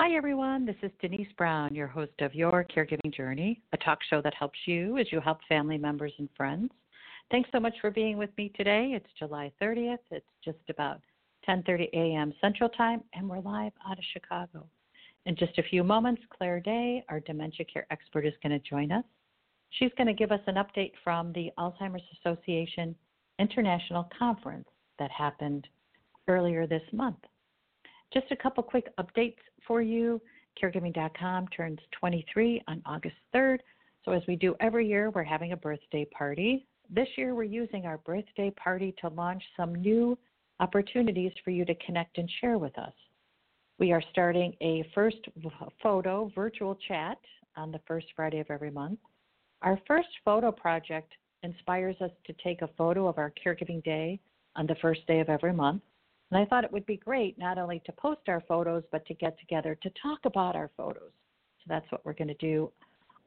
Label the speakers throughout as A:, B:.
A: Hi, everyone. This is Denise Brown, your host of Your Caregiving Journey, a talk show that helps you as you help family members and friends. Thanks so much for being with me today. It's July 30th. It's just about 10:30 a.m. Central Time, and we're live out of Chicago. In just a few moments, Claire Day, our dementia care expert, is going to join us. She's going to give us an update from the Alzheimer's Association International Conference that happened earlier this month. Just a couple quick updates for you. Caregiving.com turns 23 on August 3rd. So, as we do every year, we're having a birthday party. This year, we're using our birthday party to launch some new opportunities for you to connect and share with us. We are starting a first photo virtual chat on the first Friday of every month. Our first photo project inspires us to take a photo of our caregiving day on the first day of every month. And I thought it would be great not only to post our photos, but to get together to talk about our photos. So that's what we're going to do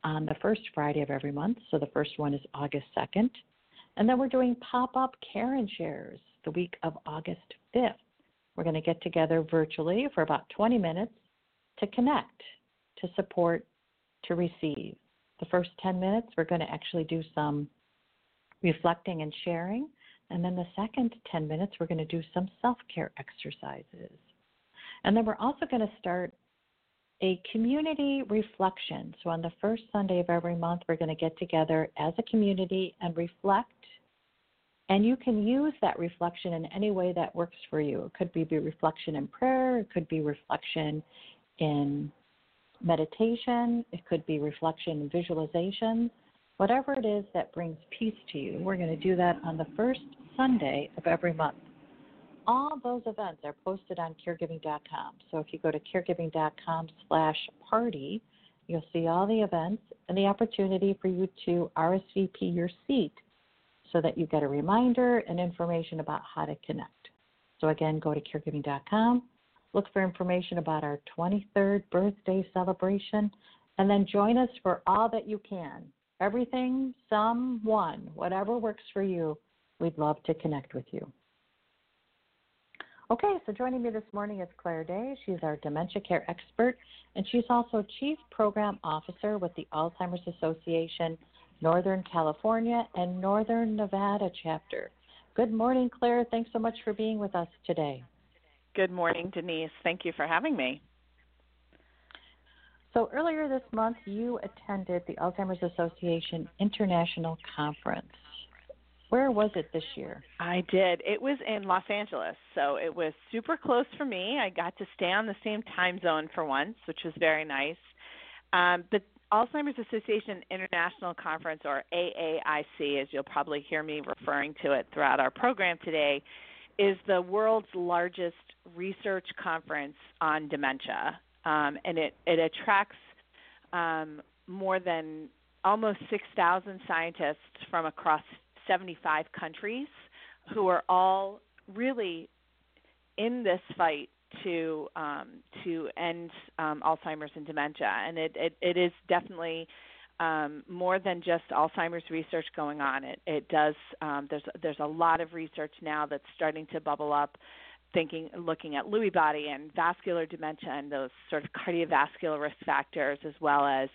A: on the first Friday of every month. So the first one is August 2nd. And then we're doing pop up care and shares the week of August 5th. We're going to get together virtually for about 20 minutes to connect, to support, to receive. The first 10 minutes, we're going to actually do some reflecting and sharing. And then the second 10 minutes, we're going to do some self care exercises. And then we're also going to start a community reflection. So on the first Sunday of every month, we're going to get together as a community and reflect. And you can use that reflection in any way that works for you. It could be reflection in prayer, it could be reflection in meditation, it could be reflection in visualization. Whatever it is that brings peace to you, we're going to do that on the first Sunday of every month. All those events are posted on caregiving.com. So if you go to caregiving.com slash party, you'll see all the events and the opportunity for you to RSVP your seat so that you get a reminder and information about how to connect. So again, go to caregiving.com, look for information about our 23rd birthday celebration, and then join us for all that you can. Everything, some, one, whatever works for you We'd love to connect with you. Okay, so joining me this morning is Claire Day. She's our dementia care expert, and she's also Chief Program Officer with the Alzheimer's Association Northern California and Northern Nevada chapter. Good morning, Claire. Thanks so much for being with us today.
B: Good morning, Denise. Thank you for having me.
A: So, earlier this month, you attended the Alzheimer's Association International Conference. Where was it this year?
B: I did. It was in Los Angeles, so it was super close for me. I got to stay on the same time zone for once, which was very nice. Um, but Alzheimer's Association International Conference, or AAIC, as you'll probably hear me referring to it throughout our program today, is the world's largest research conference on dementia, um, and it it attracts um, more than almost 6,000 scientists from across 75 countries who are all really in this fight to um, to end um, Alzheimer's and dementia, and it it, it is definitely um, more than just Alzheimer's research going on. It it does um, there's there's a lot of research now that's starting to bubble up, thinking looking at Lewy body and vascular dementia and those sort of cardiovascular risk factors as well as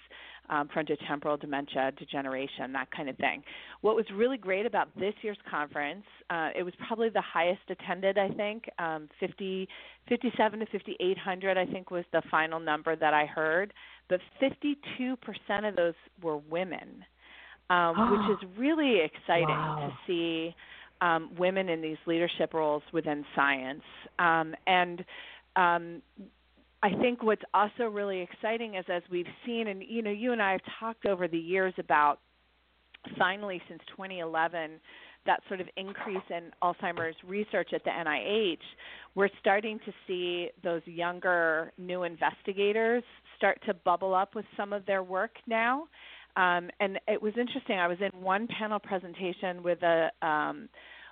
B: um, frontotemporal dementia, degeneration, that kind of thing. What was really great about this year's conference, uh, it was probably the highest attended, I think, um, 50, 57 to 5,800, I think was the final number that I heard, but 52% of those were women, um, which is really exciting
A: wow.
B: to see um, women in these leadership roles within science. Um, and um, I think what's also really exciting is as we've seen, and you know, you and I have talked over the years about finally since 2011 that sort of increase in Alzheimer's research at the NIH, we're starting to see those younger new investigators start to bubble up with some of their work now. Um, and it was interesting. I was in one panel presentation with a um,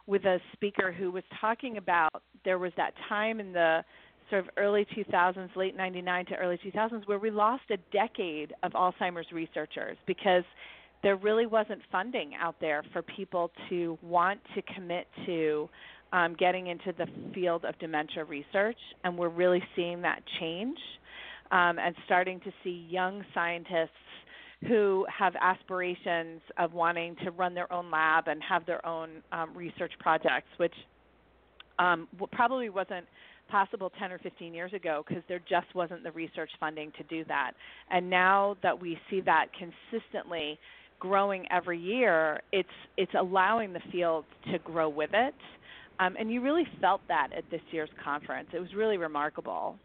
B: with a speaker who was talking about there was that time in the sort of early 2000s, late 99 to early 2000s, where we lost a decade of Alzheimer's researchers because there really wasn't funding out there for people to want to commit to um, getting into the field of dementia research, and we're really seeing that change. um, and starting to see young scientists who have aspirations of wanting to run their own lab and have their own um, research projects, which um, probably wasn't possible 10 or 15 years ago because there just wasn't the research funding to do that. And now that we see that consistently growing every year, it's it's allowing the field to grow with it. Um, and you really felt that at this year's conference. It was really remarkable.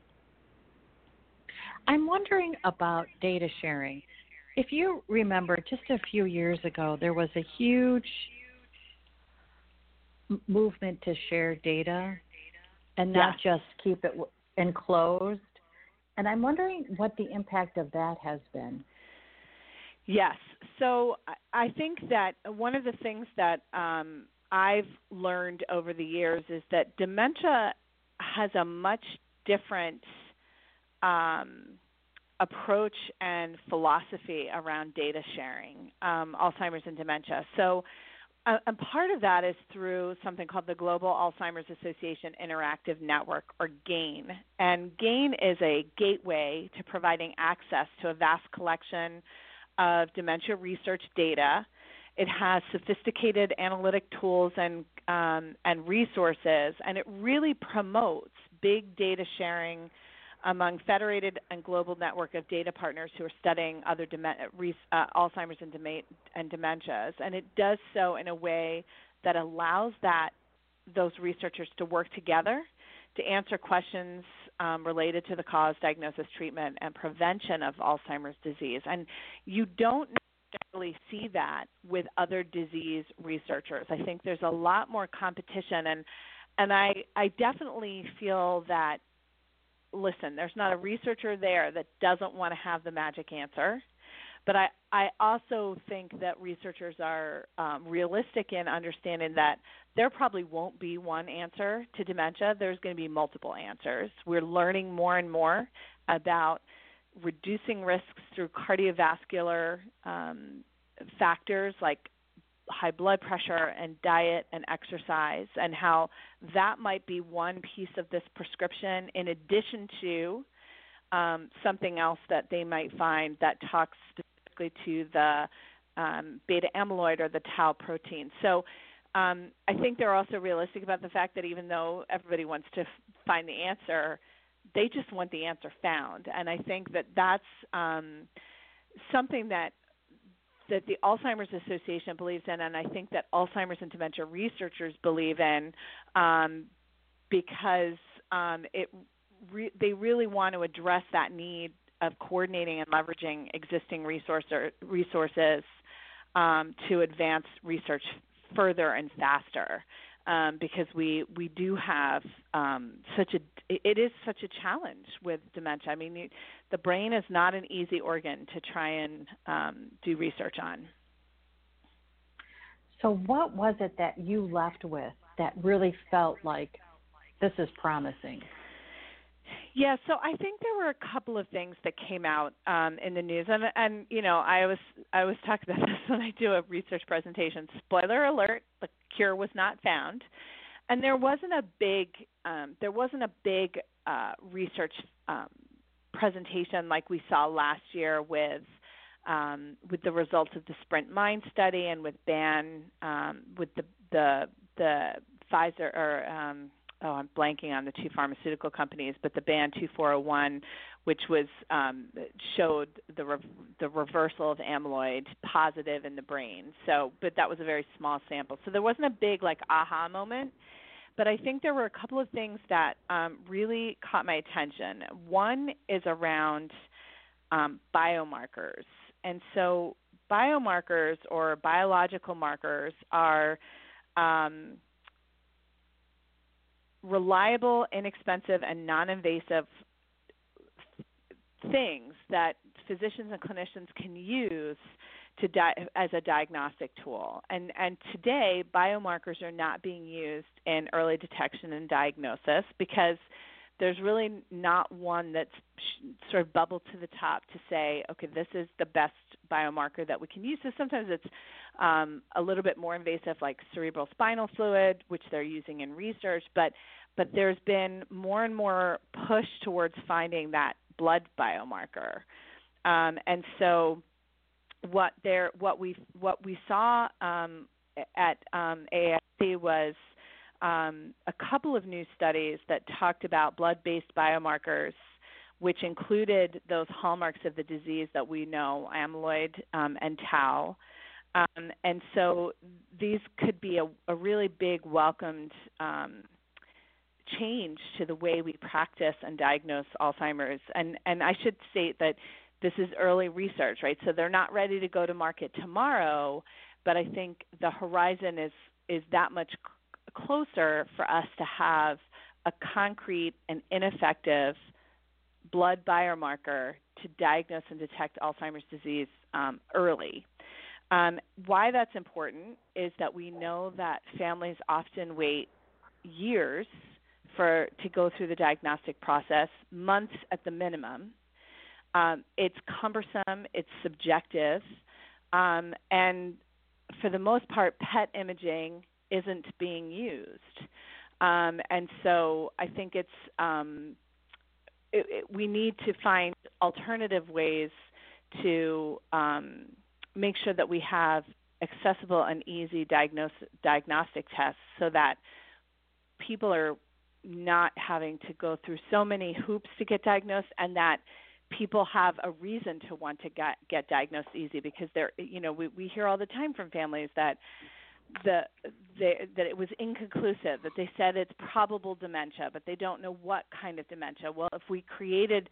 A: I'm wondering about data sharing. If you remember, just a few years ago, there was a huge, huge movement to share data and not
B: yeah.
A: just keep it enclosed. And I'm wondering what the impact of that has been.
B: Yes. So I think that one of the things that um, I've learned over the years is that dementia has a much different um, approach and philosophy around data sharing, um, Alzheimer's and dementia. So and part of that is through something called the Global Alzheimer's Association Interactive Network, or GAAIN. And GAAIN is a gateway to providing access to a vast collection of dementia research data. It has sophisticated analytic tools and um, and resources, and it really promotes big data sharing among federated and global network of data partners who are studying other uh, Alzheimer's and, and dementias, and it does so in a way that allows that those researchers to work together to answer questions um, related to the cause, diagnosis, treatment, and prevention of Alzheimer's disease. And you don't necessarily see that with other disease researchers. I think there's a lot more competition, and and I I definitely feel that listen, there's not a researcher there that doesn't want to have the magic answer. But I, I also think that researchers are um, realistic in understanding that there probably won't be one answer to dementia. There's going to be multiple answers. We're learning more and more about reducing risks through cardiovascular um, factors like high blood pressure and diet and exercise, and how that might be one piece of this prescription in addition to um, something else that they might find that talks specifically to the um, beta amyloid or the tau protein. So um, I think they're also realistic about the fact that even though everybody wants to f- find the answer, they just want the answer found. And I think that that's um, something that that the Alzheimer's Association believes in, and I think that Alzheimer's and dementia researchers believe in, um, because um, it re- they really want to address that need of coordinating and leveraging existing resource resources um, to advance research further and faster um, because we we do have um, such a it is such a challenge with dementia. I mean, you, the brain is not an easy organ to try and um, do research on.
A: So, what was it that you left with that really felt like this is promising?
B: Yeah, so I think there were a couple of things that came out um, in the news, and and you know I was I was talking about this when I do a research presentation. Spoiler alert: the cure was not found, and there wasn't a big um, there wasn't a big uh, research um, presentation like we saw last year with um, with the results of the Sprint Mind study and with ban um, with the the the Pfizer or um, oh, I'm blanking on the two pharmaceutical companies, but the BAN 2401, which was um, showed the re- the reversal of amyloid positive in the brain. So, but that was a very small sample. So there wasn't a big like aha moment. But I think there were a couple of things that um, really caught my attention. One is around um, biomarkers, and so biomarkers or biological markers are um, reliable, inexpensive, and non invasive things that physicians and clinicians can use to di- as a diagnostic tool. And and today biomarkers are not being used in early detection and diagnosis because there's really not one that's sort of bubbled to the top to say, okay, this is the best biomarker that we can use. So sometimes it's um, a little bit more invasive, like cerebral spinal fluid, which they're using in research. But but there's been more and more push towards finding that blood biomarker. Um, and so what there what we what we saw um, at um, AAIC was um, a couple of new studies that talked about blood-based biomarkers, which included those hallmarks of the disease that we know, amyloid um, and tau. Um, and so these could be a, a really big welcomed um, change to the way we practice and diagnose Alzheimer's. And and I should state that this is early research, right? So they're not ready to go to market tomorrow, but I think the horizon is is that much closer for us to have a concrete and ineffective blood biomarker to diagnose and detect Alzheimer's disease um, early. Um, why that's important is that we know that families often wait years for to go through the diagnostic process, months at the minimum. Um, it's cumbersome, it's subjective, um, and for the most part, PET imaging isn't being used. Um, and so I think it's um, it, it, we need to find alternative ways to um, make sure that we have accessible and easy diagnose, diagnostic tests so that people are not having to go through so many hoops to get diagnosed and that people have a reason to want to get get diagnosed easy because they're you know we we hear all the time from families that the, the that it was inconclusive that they said it's probable dementia but they don't know what kind of dementia. Well if we created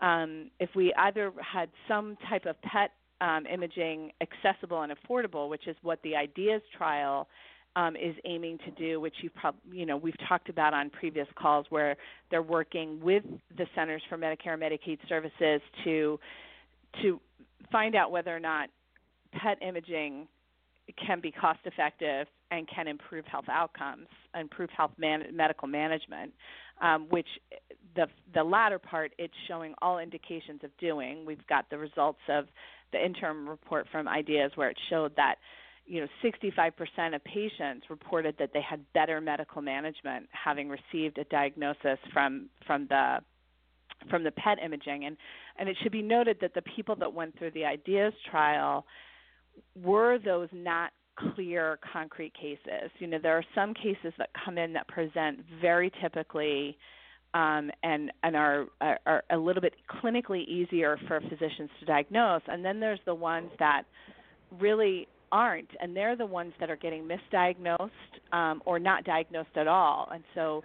B: um, if we either had some type of PET um, imaging accessible and affordable, which is what the IDEAS trial um, is aiming to do, which you prob- you know we've talked about on previous calls, where they're working with the Centers for Medicare and Medicaid Services to to find out whether or not PET imaging can be cost effective and can improve health outcomes, improve health man- medical management, um, which the the latter part it's showing all indications of doing. We've got the results of the interim report from IDEAS where it showed that you know 65% of patients reported that they had better medical management having received a diagnosis from from the from the PET imaging. And and it should be noted that the people that went through the IDEAS trial were those not clear concrete cases. You know there are some cases that come in that present very typically um, and and are, are, are a little bit clinically easier for physicians to diagnose. And then there's the ones that really aren't, and they're the ones that are getting misdiagnosed um, or not diagnosed at all. And so,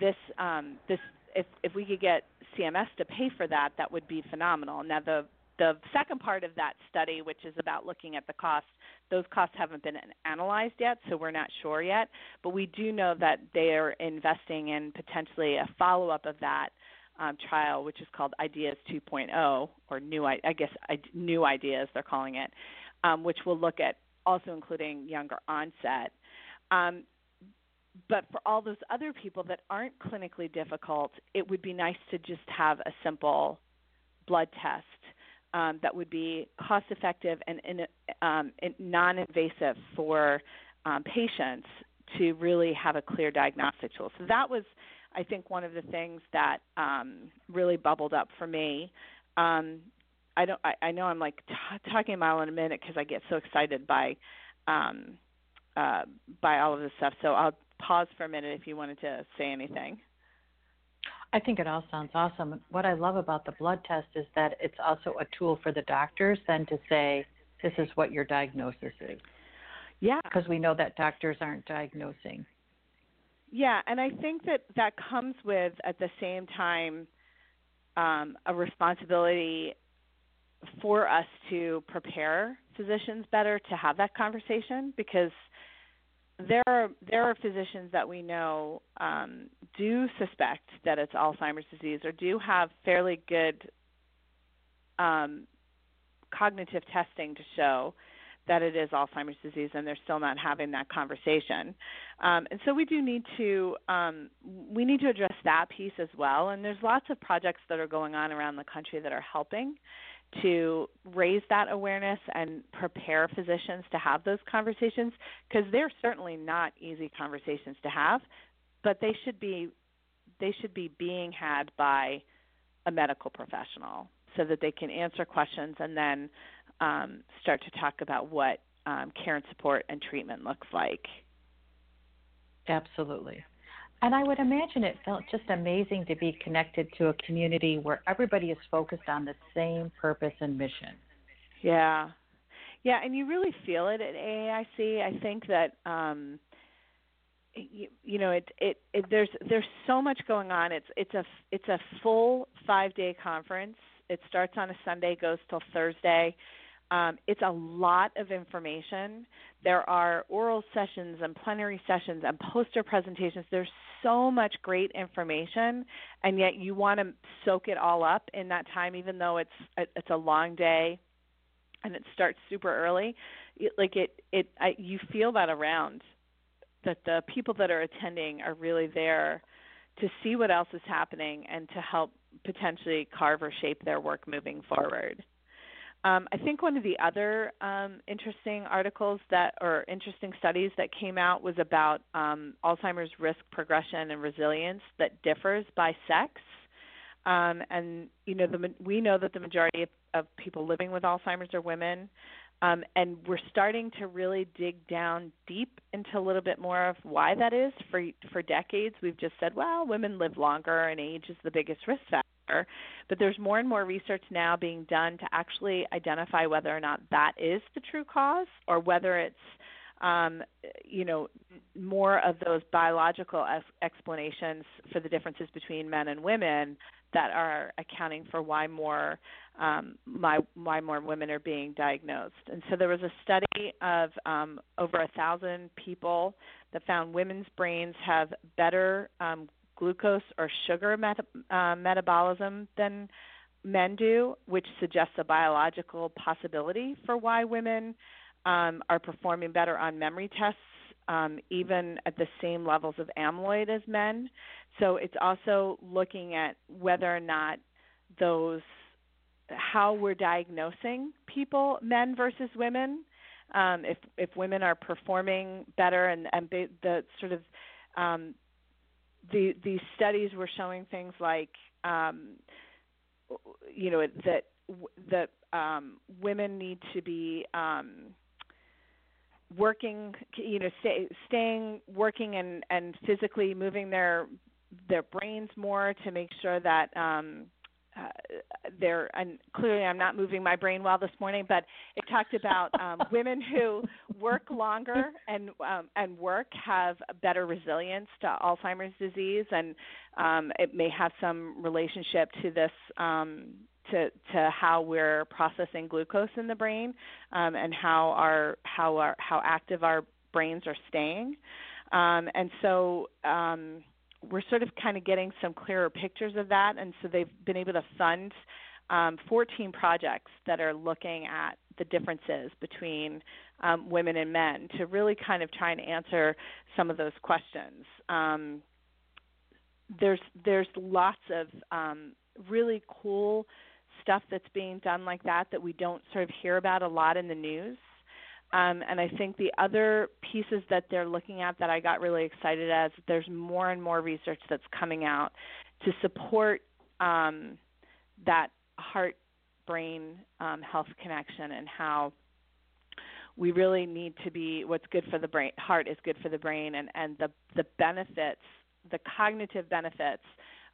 B: this um, this if if we could get CMS to pay for that, that would be phenomenal. Now the the second part of that study, which is about looking at the cost, those costs haven't been analyzed yet, so we're not sure yet. But we do know that they are investing in potentially a follow up of that um, trial, which is called Ideas 2.0, or new, I guess, new ideas they're calling it, um, which will look at also including younger onset. Um, but for all those other people that aren't clinically difficult, it would be nice to just have a simple blood test um, that would be cost effective and in, um, non invasive for um, patients to really have a clear diagnostic tool. So that was, I think, one of the things that um, really bubbled up for me. Um, I don't. I, I know I'm like t- talking a mile in a minute because I get so excited by, um, uh, by all of this stuff. So I'll pause for a minute if you wanted to say anything.
A: I think it all sounds awesome. What I love about the blood test is that it's also a tool for the doctors then to say, this is what your diagnosis is.
B: Yeah.
A: Because we know that doctors aren't diagnosing.
B: Yeah, and I think that that comes with, at the same time, um, a responsibility for us to prepare physicians better to have that conversation because there are there are physicians that we know um, do suspect that it's Alzheimer's disease or do have fairly good um, cognitive testing to show that it is Alzheimer's disease, and they're still not having that conversation. Um, and so we do need to um, we need to address that piece as well. And there's lots of projects that are going on around the country that are helping to raise that awareness and prepare physicians to have those conversations because they're certainly not easy conversations to have, but they should be they should be being had by a medical professional so that they can answer questions and then um, start to talk about what um, care and support and treatment looks like.
A: Absolutely. And I would imagine it felt just amazing to be connected to a community where everybody is focused on the same purpose and mission.
B: Yeah. Yeah, and you really feel it at AAIC. I think that um you, you know it, it it there's there's so much going on. It's it's a it's a full 5-day conference. It starts on a Sunday, goes till Thursday. Um, it's a lot of information. There are oral sessions and plenary sessions and poster presentations. There's so much great information, and yet you want to soak it all up in that time, even though it's it's a long day and it starts super early. Like it, it I, you feel that around that the people that are attending are really there to see what else is happening and to help potentially carve or shape their work moving forward. Um, I think one of the other um, interesting articles that or interesting studies that came out was about um, Alzheimer's risk progression and resilience that differs by sex. Um, and you know, the, we know that the majority of, of people living with Alzheimer's are women, um, and we're starting to really dig down deep into a little bit more of why that is. For for decades, we've just said, well, women live longer, and age is the biggest risk factor but there's more and more research now being done to actually identify whether or not that is the true cause or whether it's um, you know more of those biological explanations for the differences between men and women that are accounting for why more um, why, why more women are being diagnosed. And so there was a study of um, over a thousand people that found women's brains have better um, glucose or sugar uh, metabolism than men do, which suggests a biological possibility for why women um, are performing better on memory tests, um, even at the same levels of amyloid as men. So it's also looking at whether or not those how we're diagnosing people, men versus women. Um, if if women are performing better and and the sort of um, the these studies were showing things like um, you know that that um, women need to be um, working you know stay, staying working and and physically moving their their brains more to make sure that um, uh, there and clearly I'm not moving my brain well this morning, but it talked about um, women who work longer and um, and work have better resilience to Alzheimer's disease, and um, it may have some relationship to this um, to to how we're processing glucose in the brain um, and how our how our how active our brains are staying, um, and so. Um, we're sort of kind of getting some clearer pictures of that, and so they've been able to fund um, 14 projects that are looking at the differences between um, women and men to really kind of try and answer some of those questions. Um, there's there's lots of um, really cool stuff that's being done like that that we don't sort of hear about a lot in the news. Um, and I think the other pieces that they're looking at that I got really excited as there's more and more research that's coming out to support um, that heart brain um, health connection and how we really need to be what's good for the brain heart is good for the brain and, and the, the benefits the cognitive benefits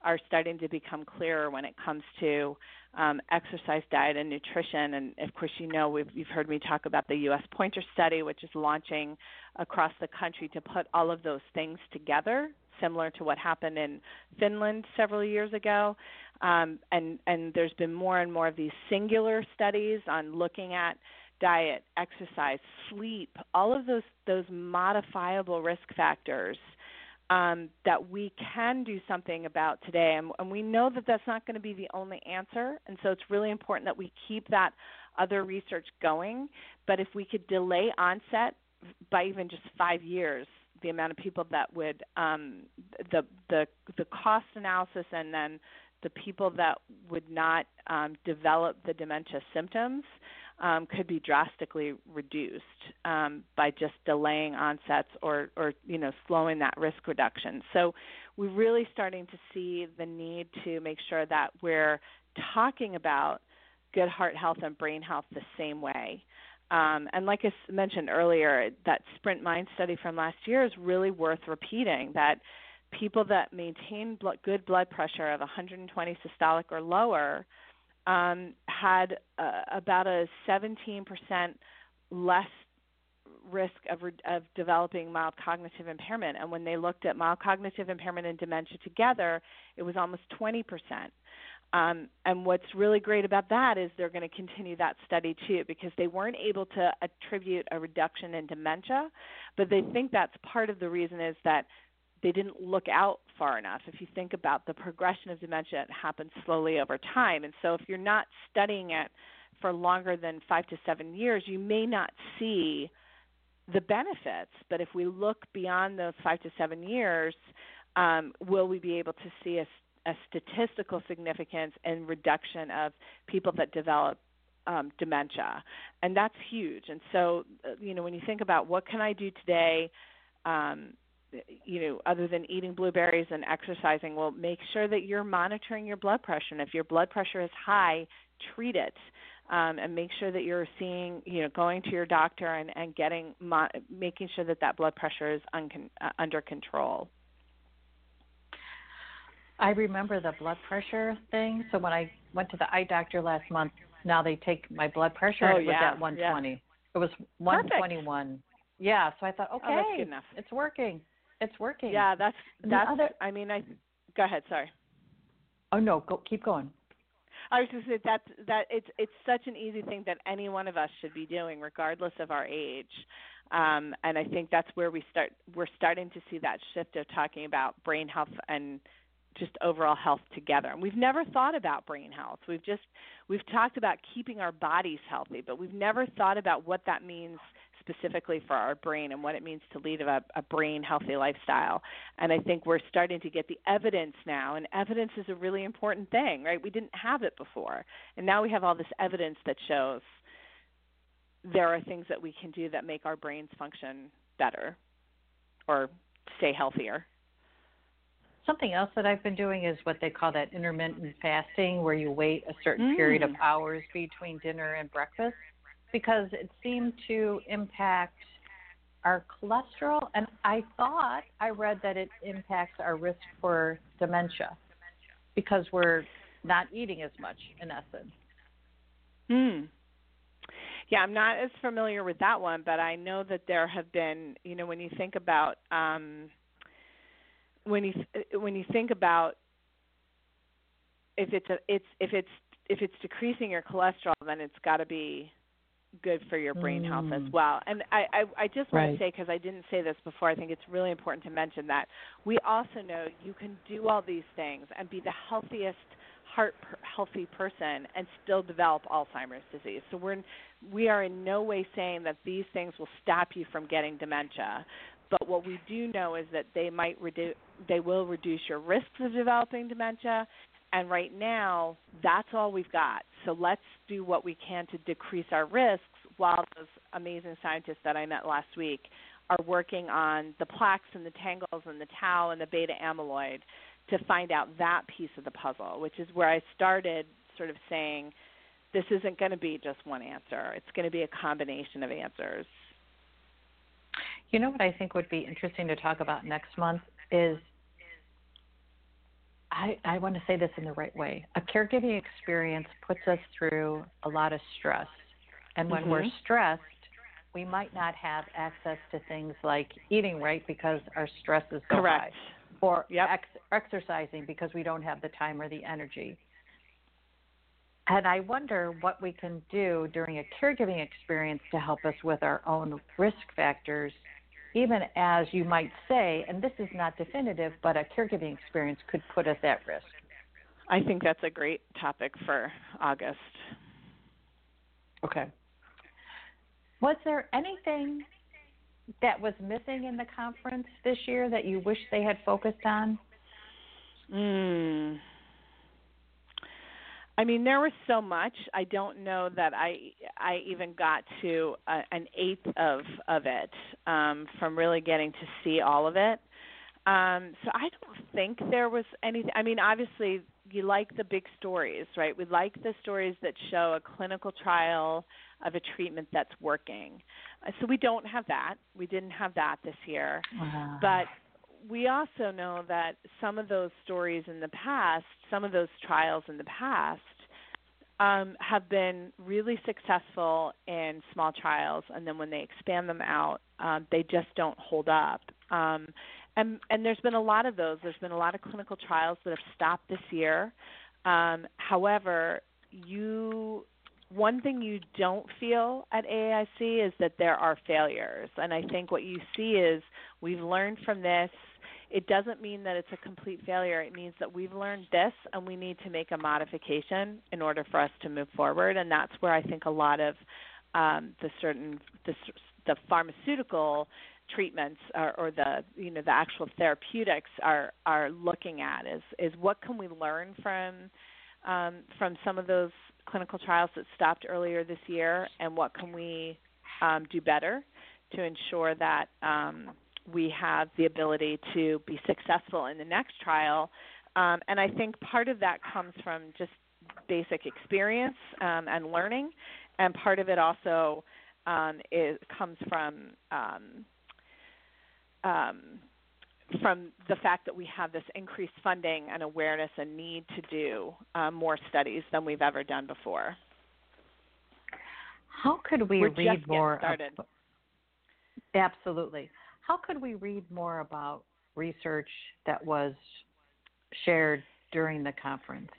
B: are starting to become clearer when it comes to um, exercise, diet, and nutrition. And of course, you know we've, you've heard me talk about the U.S. Pointer Study, which is launching across the country to put all of those things together, similar to what happened in Finland several years ago. Um, and and there's been more and more of these singular studies on looking at diet, exercise, sleep, all of those those modifiable risk factors um, that we can do something about today. And, and we know that that's not going to be the only answer. And so it's really important that we keep that other research going. But if we could delay onset by even just five years, the amount of people that would um, the the the cost analysis and then the people that would not um, develop the dementia symptoms um, could be drastically reduced um, by just delaying onsets or, or you know slowing that risk reduction. So we're really starting to see the need to make sure that we're talking about good heart health and brain health the same way. Um, and like I mentioned earlier, that Sprint Mind study from last year is really worth repeating. That people that maintain blood, good blood pressure of 120 systolic or lower um, had uh, about a 17% less risk of, of developing mild cognitive impairment. And when they looked at mild cognitive impairment and dementia together, it was almost 20%. Um, and what's really great about that is they're going to continue that study too because they weren't able to attribute a reduction in dementia, but they think that's part of the reason is that they didn't look out far enough. If you think about the progression of dementia, it happens slowly over time. And so if you're not studying it for longer than five to seven years, you may not see the benefits. But if we look beyond those five to seven years, um, will we be able to see a, a statistical significance and reduction of people that develop um, dementia? And that's huge. And so, uh, you know, when you think about what can I do today, um, you know, other than eating blueberries and exercising, well, make sure that you're monitoring your blood pressure. And if your blood pressure is high, treat it. Um, and make sure that you're seeing, you know, going to your doctor and, and getting, mo- making sure that that blood pressure is uncon- uh, under control.
A: I remember the blood pressure thing. So when I went to the eye doctor last month, now they take my blood pressure
B: oh,
A: it was
B: yeah,
A: at 120.
B: Yeah.
A: It was 121.
B: Perfect.
A: Yeah, so I thought, okay,
B: oh,
A: it's working. It's working.
B: Yeah, that's that's.
A: Other,
B: I mean, I. Go ahead. Sorry.
A: Oh no, go keep going.
B: I was just saying that that it's it's such an easy thing that any one of us should be doing, regardless of our age. Um, and I think that's where we start. We're starting to see that shift of talking about brain health and just overall health together. And we've never thought about brain health. We've just we've talked about keeping our bodies healthy, but we've never thought about what that means specifically for our brain and what it means to lead a, a brain healthy lifestyle. And I think we're starting to get the evidence now, and evidence is a really important thing, right? We didn't have it before, and now we have all this evidence that shows there are things that we can do that make our brains function better or stay healthier.
A: Something else that I've been doing is what they call that intermittent fasting, where you wait a certain mm. period of mm. hours between dinner and breakfast because it seemed to impact our cholesterol. And I thought I read that it impacts our risk for dementia because we're not eating as much, in essence.
B: Hmm. Yeah, I'm not as familiar with that one, but I know that there have been, you know, when you think about um, when you when you think about if it's a it's if it's if it's decreasing your cholesterol, then it's got to be good for your brain health as mm. well. And I, I, I just want
A: right.
B: to say, because I didn't say this before, I think it's really important to mention that we also know you can do all these things and be the healthiest heart per, healthy person and still develop Alzheimer's disease. So we're we are in no way saying that these things will stop you from getting dementia. But what we do know is that they might reduce, they will reduce your risks of developing dementia, and right now, that's all we've got. So let's do what we can to decrease our risks while those amazing scientists that I met last week are working on the plaques and the tangles and the tau and the beta amyloid to find out that piece of the puzzle, which is where I started sort of saying this isn't going to be just one answer. It's going to be a combination of answers.
A: You know what I think would be interesting to talk about next month is I, I want to say this in the right way. A caregiving experience puts us through a lot of stress. And when
B: mm-hmm.
A: we're stressed, we might not have access to things like eating right because our stress is so
B: Correct.
A: high, or
B: yep.
A: ex- exercising because we don't have the time or the energy. And I wonder what we can do during a caregiving experience to help us with our own risk factors even as you might say, and this is not definitive, but a caregiving experience could put us at risk.
B: I think that's a great topic for August.
A: Okay. Was there anything that was missing in the conference this year that you wish they had focused on?
B: Mm. I mean, there was so much. I don't know that I I even got to a, an eighth of of it um, from really getting to see all of it. Um, so I don't think there was anything. I mean, obviously, you like the big stories, right? We like the stories that show a clinical trial of a treatment that's working. Uh, so we don't have that. We didn't have that this year.
A: Wow.
B: But we also know that some of those stories in the past, some of those trials in the past, um, have been really successful in small trials, and then when they expand them out, um, they just don't hold up. Um, and, and there's been a lot of those. There's been a lot of clinical trials that have stopped this year. Um, however, you one thing you don't feel at AAIC is that there are failures, and I think what you see is we've learned from this. It doesn't mean that it's a complete failure. It means that we've learned this, and we need to make a modification in order for us to move forward. And that's where I think a lot of um, the certain the, the pharmaceutical treatments or, or the you know the actual therapeutics are are looking at is is what can we learn from um, from some of those clinical trials that stopped earlier this year, and what can we um, do better to ensure that um, we have the ability to be successful in the next trial. Um, and I think part of that comes from just basic experience um, and learning, and part of it also um, is, comes from um, um, from the fact that we have this increased funding and awareness and need to do uh, more studies than we've ever done before.
A: How could we
B: We're
A: read more?
B: started.
A: Ab- absolutely. How could we read more about research that was shared during the conference?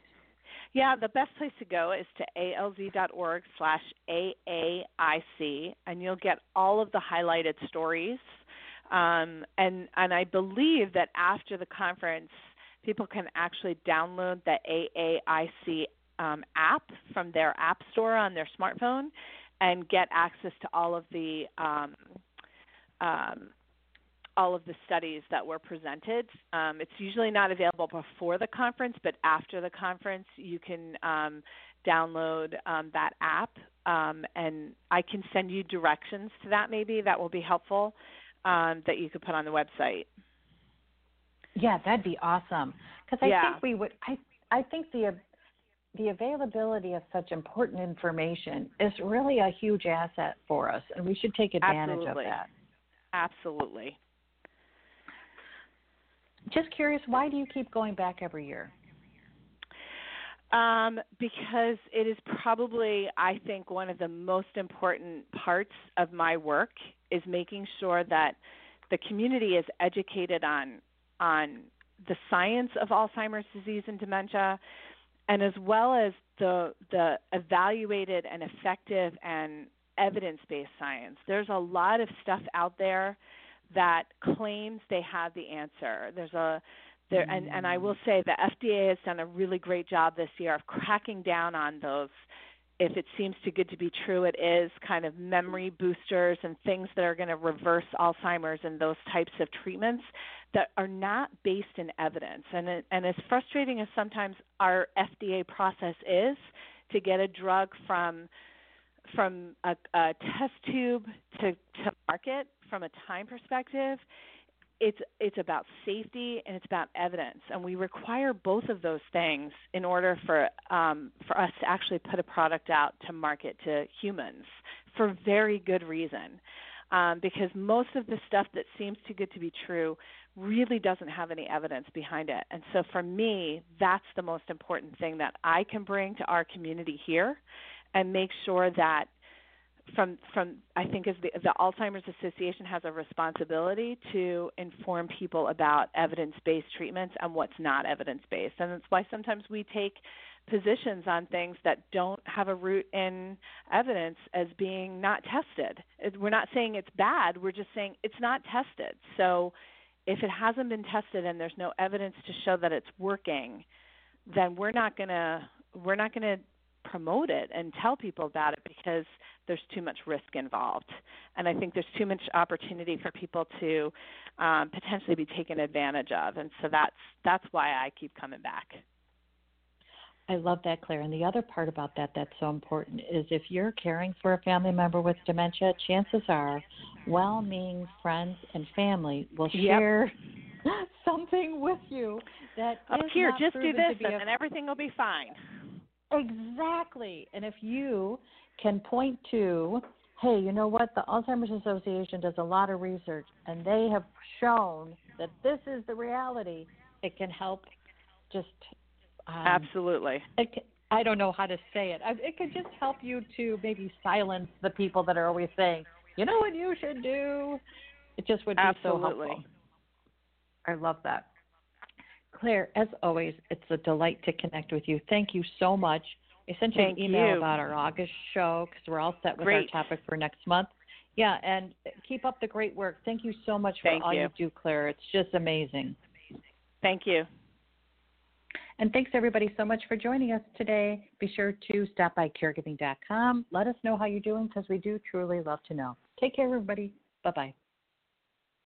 B: Yeah, the best place to go is to alz.org slash AAIC, and you'll get all of the highlighted stories um, and and I believe that after the conference, people can actually download the AAIC um, app from their app store on their smartphone and get access to all of the um, um, all of the studies that were presented. Um, it's usually not available before the conference, but after the conference, you can um, download um, that app, um, and I can send you directions to that. Maybe that will be helpful um, that you could put on the website.
A: Yeah, that'd be awesome. Because I
B: Yeah.
A: think we would. I I think the the availability of such important information is really a huge asset for us, and we should take advantage
B: Absolutely.
A: of that.
B: Absolutely.
A: Just curious, why do you keep going back every year?
B: Um, because it is probably, I think, one of the most important parts of my work is making sure that the community is educated on on the science of Alzheimer's disease and dementia, and as well as the the evaluated and effective and evidence-based science. There's a lot of stuff out there that claims they have the answer. There's a there, and, and I will mm. say the FDA has done a really great job this year of cracking down on those. If it seems too good to be true, it is kind of memory boosters and things that are going to reverse Alzheimer's and those types of treatments that are not based in evidence. And it, and as frustrating as sometimes our FDA process is to get a drug from from a, a test tube to, to market from a time perspective, it's it's about safety and it's about evidence, and we require both of those things in order for um, for us to actually put a product out to market to humans for very good reason. Um, because most of the stuff that seems too good to be true really doesn't have any evidence behind it. And so for me, that's the most important thing that I can bring to our community here and make sure that from from I think is the, the Alzheimer's Association has a responsibility to inform people about evidence-based treatments and what's not evidence-based, and that's why sometimes we take positions on things that don't have a root in evidence as being not tested. We're not saying it's bad. We're just saying it's not tested. So if it hasn't been tested and there's no evidence to show that it's working, then we're not gonna we're not gonna promote it and tell people about it because there's too much risk involved. And I think there's too much opportunity for people to um, potentially be taken advantage of. And so that's that's why I keep coming back.
A: I love that, Claire. And the other part about that that's so important is if you're caring for a family member with dementia, chances are well meaning friends and family will share yep. something with you that
B: oh, here, just
A: do
B: this
A: and,
B: a... and everything will be fine.
A: Exactly. And if you can point to, hey, you know what? The Alzheimer's Association does a lot of research and they have shown that this is the reality, it can help just um,
B: Absolutely.
A: It, I don't know how to say it. It could just help you to maybe silence the people that are always saying, you know what you should do. It just would be
B: Absolutely.
A: so helpful. I love that. Claire, as always, it's a delight to connect with you. Thank you so much. I sent you
B: Thank
A: an email
B: you.
A: about our August show because we're all set with
B: great.
A: our topic for next month. Yeah, and keep up the great work. Thank you so much for
B: Thank
A: all
B: you.
A: you do, Claire. It's just amazing.
B: Thank you.
A: And thanks everybody so much for joining us today. Be sure to stop by caregiving.com. Let us know how you're doing because we do truly love to know. Take care, everybody. Bye bye.